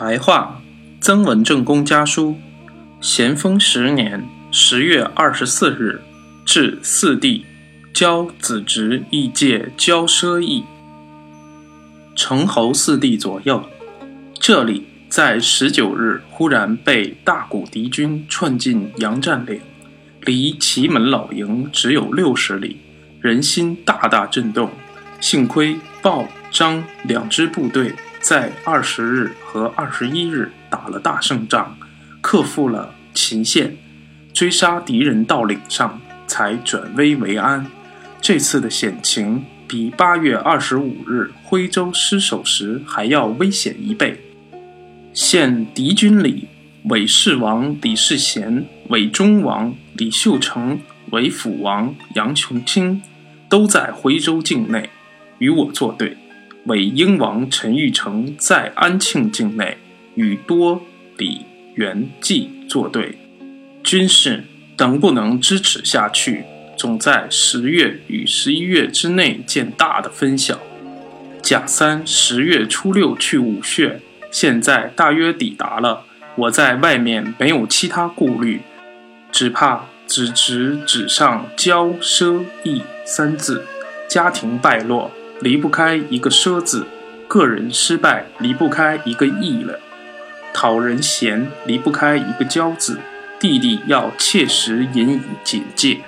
白话，曾文正公家书，咸丰十年十月二十四日，至四弟，交子侄义介交奢邑，成侯四弟左右。这里在十九日忽然被大股敌军窜进杨占岭，离祁门老营只有六十里，人心大大震动。幸亏鲍、张两支部队。在二十日和二十一日打了大胜仗，克复了秦县，追杀敌人到岭上，才转危为安。这次的险情比八月二十五日徽州失守时还要危险一倍。现敌军里，伪士王李世贤、韦忠王李秀成、韦辅王杨琼清，都在徽州境内，与我作对。伪英王陈玉成在安庆境内与多、李、元、济作对，军事能不能支持下去，总在十月与十一月之内见大的分晓。甲三十月初六去武穴，现在大约抵达了。我在外面没有其他顾虑，只怕只值纸上“骄奢逸”三字，家庭败落。离不开一个“奢”字，个人失败离不开一个“义”了，讨人嫌离不开一个“骄”字，弟弟要切实引以警戒。